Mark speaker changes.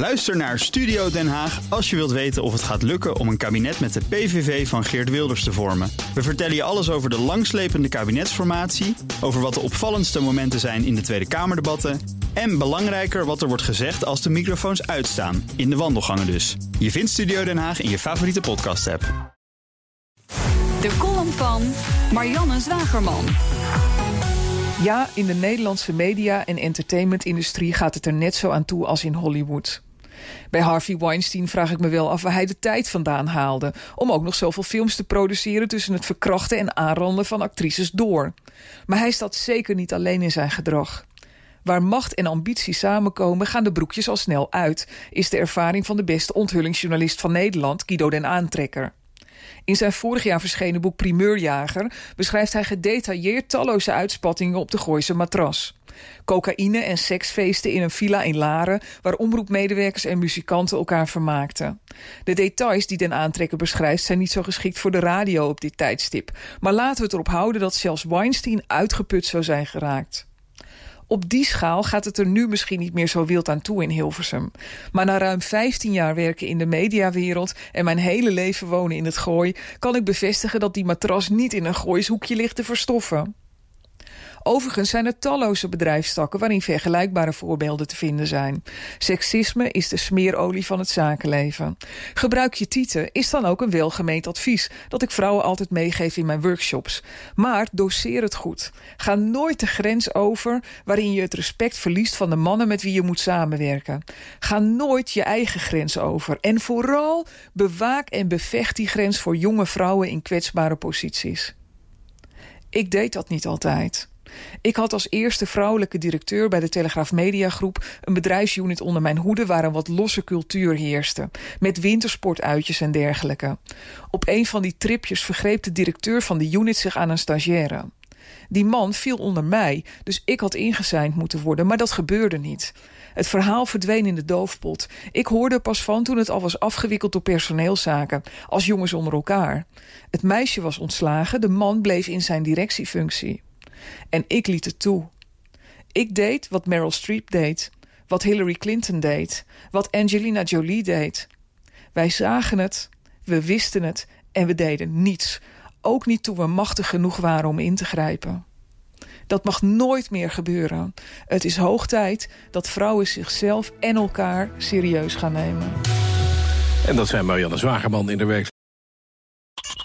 Speaker 1: Luister naar Studio Den Haag als je wilt weten of het gaat lukken om een kabinet met de PVV van Geert Wilders te vormen. We vertellen je alles over de langslepende kabinetsformatie, over wat de opvallendste momenten zijn in de Tweede Kamerdebatten en belangrijker wat er wordt gezegd als de microfoons uitstaan, in de wandelgangen dus. Je vindt Studio Den Haag in je favoriete podcast-app.
Speaker 2: De column van Marianne Zwagerman.
Speaker 3: Ja, in de Nederlandse media- en entertainmentindustrie gaat het er net zo aan toe als in Hollywood. Bij Harvey Weinstein vraag ik me wel af waar hij de tijd vandaan haalde om ook nog zoveel films te produceren tussen het verkrachten en aanranden van actrices door. Maar hij staat zeker niet alleen in zijn gedrag. Waar macht en ambitie samenkomen, gaan de broekjes al snel uit, is de ervaring van de beste onthullingsjournalist van Nederland, Guido den Aantrekker. In zijn vorig jaar verschenen boek Primeurjager beschrijft hij gedetailleerd talloze uitspattingen op de Gooise matras. Cocaïne en seksfeesten in een villa in Laren... waar omroepmedewerkers en muzikanten elkaar vermaakten. De details die Den Aantrekker beschrijft... zijn niet zo geschikt voor de radio op dit tijdstip. Maar laten we het erop houden dat zelfs Weinstein uitgeput zou zijn geraakt. Op die schaal gaat het er nu misschien niet meer zo wild aan toe in Hilversum. Maar na ruim 15 jaar werken in de mediawereld en mijn hele leven wonen in het gooi, kan ik bevestigen dat die matras niet in een gooishoekje ligt te verstoffen. Overigens zijn er talloze bedrijfstakken waarin vergelijkbare voorbeelden te vinden zijn. Seksisme is de smeerolie van het zakenleven. Gebruik je tieten is dan ook een welgemeend advies dat ik vrouwen altijd meegeef in mijn workshops. Maar doseer het goed. Ga nooit de grens over waarin je het respect verliest van de mannen met wie je moet samenwerken. Ga nooit je eigen grens over. En vooral bewaak en bevecht die grens voor jonge vrouwen in kwetsbare posities. Ik deed dat niet altijd. Ik had als eerste vrouwelijke directeur bij de Telegraaf Mediagroep... een bedrijfsunit onder mijn hoede waar een wat losse cultuur heerste. Met wintersportuitjes en dergelijke. Op een van die tripjes vergreep de directeur van de unit zich aan een stagiaire. Die man viel onder mij, dus ik had ingezeind moeten worden, maar dat gebeurde niet. Het verhaal verdween in de doofpot. Ik hoorde er pas van toen het al was afgewikkeld door personeelszaken, als jongens onder elkaar. Het meisje was ontslagen, de man bleef in zijn directiefunctie. En ik liet het toe. Ik deed wat Meryl Streep deed, wat Hillary Clinton deed, wat Angelina Jolie deed. Wij zagen het, we wisten het en we deden niets. Ook niet toen we machtig genoeg waren om in te grijpen. Dat mag nooit meer gebeuren. Het is hoog tijd dat vrouwen zichzelf en elkaar serieus gaan nemen.
Speaker 4: En dat zijn Marianne Zwagerman in de werk.